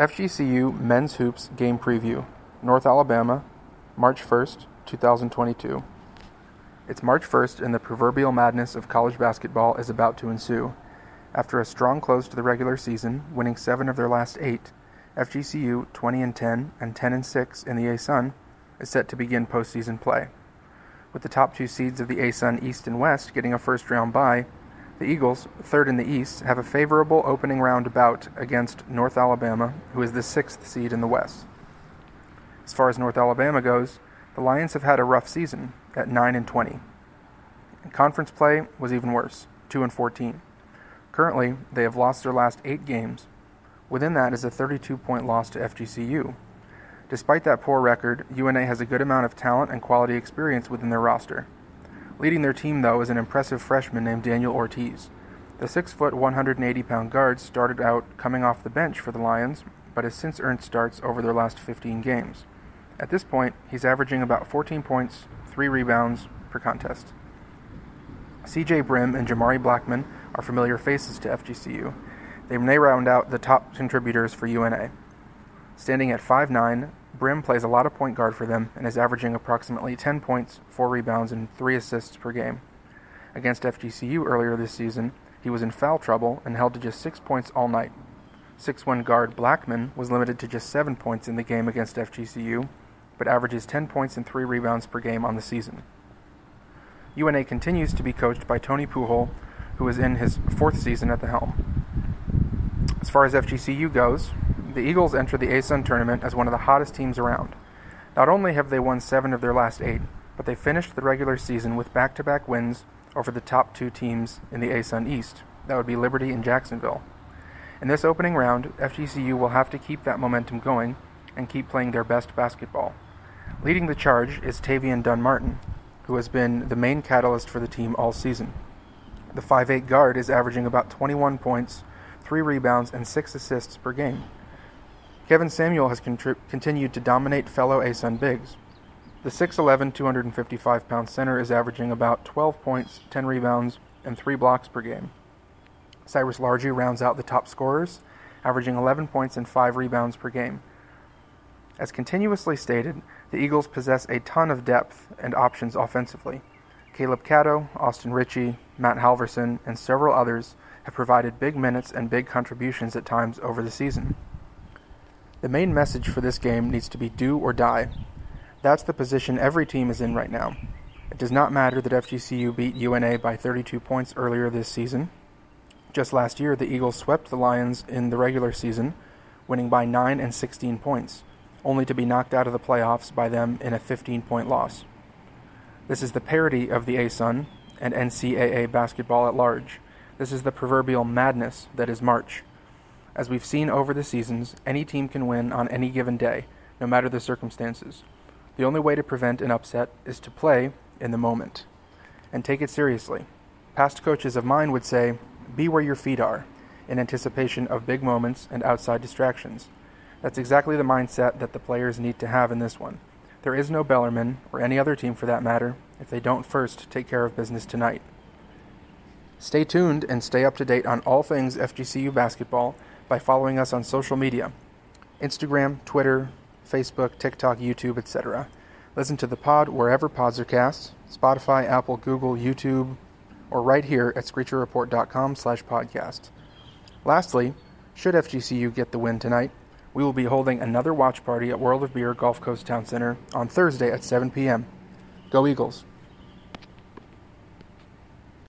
FGCU Men's Hoops Game Preview, North Alabama, March 1st, 2022. It's March 1st, and the proverbial madness of college basketball is about to ensue. After a strong close to the regular season, winning seven of their last eight, FGCU 20 and 10 and 10 and 6 in the ASUN is set to begin postseason play. With the top two seeds of the ASUN East and West getting a first round bye, the Eagles, third in the East, have a favorable opening round bout against North Alabama, who is the sixth seed in the West. As far as North Alabama goes, the Lions have had a rough season at 9 and 20. Conference play was even worse, 2 and 14. Currently, they have lost their last eight games. Within that is a 32 point loss to FGCU. Despite that poor record, UNA has a good amount of talent and quality experience within their roster. Leading their team, though, is an impressive freshman named Daniel Ortiz. The 6 foot, 180 pound guard started out coming off the bench for the Lions, but has since earned starts over their last 15 games. At this point, he's averaging about 14 points, 3 rebounds per contest. CJ Brim and Jamari Blackmon are familiar faces to FGCU. They may round out the top contributors for UNA. Standing at 5'9, Brim plays a lot of point guard for them and is averaging approximately 10 points, 4 rebounds, and 3 assists per game. Against FGCU earlier this season, he was in foul trouble and held to just 6 points all night. 6'1 guard Blackmon was limited to just 7 points in the game against FGCU, but averages 10 points and 3 rebounds per game on the season. UNA continues to be coached by Tony Pujol, who is in his fourth season at the helm. As far as FGCU goes, the Eagles enter the ASUN tournament as one of the hottest teams around. Not only have they won seven of their last eight, but they finished the regular season with back to back wins over the top two teams in the ASUN East. That would be Liberty and Jacksonville. In this opening round, FGCU will have to keep that momentum going and keep playing their best basketball. Leading the charge is Tavian Dunn-Martin, who has been the main catalyst for the team all season. The 5'8 guard is averaging about 21 points, 3 rebounds, and 6 assists per game. Kevin Samuel has continued to dominate fellow ASUN bigs. The 6'11, 255 pound center is averaging about 12 points, 10 rebounds, and 3 blocks per game. Cyrus Largie rounds out the top scorers, averaging 11 points and 5 rebounds per game. As continuously stated, the Eagles possess a ton of depth and options offensively. Caleb Catto, Austin Ritchie, Matt Halvorsen, and several others have provided big minutes and big contributions at times over the season. The main message for this game needs to be do or die. That's the position every team is in right now. It does not matter that FGCU beat UNA by 32 points earlier this season. Just last year, the Eagles swept the Lions in the regular season, winning by 9 and 16 points, only to be knocked out of the playoffs by them in a 15 point loss. This is the parody of the ASUN and NCAA basketball at large. This is the proverbial madness that is March. As we've seen over the seasons, any team can win on any given day, no matter the circumstances. The only way to prevent an upset is to play in the moment and take it seriously. Past coaches of mine would say, be where your feet are, in anticipation of big moments and outside distractions. That's exactly the mindset that the players need to have in this one. There is no Bellarmine, or any other team for that matter, if they don't first take care of business tonight. Stay tuned and stay up to date on all things FGCU basketball by following us on social media Instagram, Twitter, Facebook, TikTok, YouTube, etc. Listen to the pod wherever pods are cast Spotify, Apple, Google, YouTube, or right here at screecherreport.com slash podcast. Lastly, should FGCU get the win tonight, we will be holding another watch party at World of Beer Gulf Coast Town Center on Thursday at 7 p.m. Go Eagles!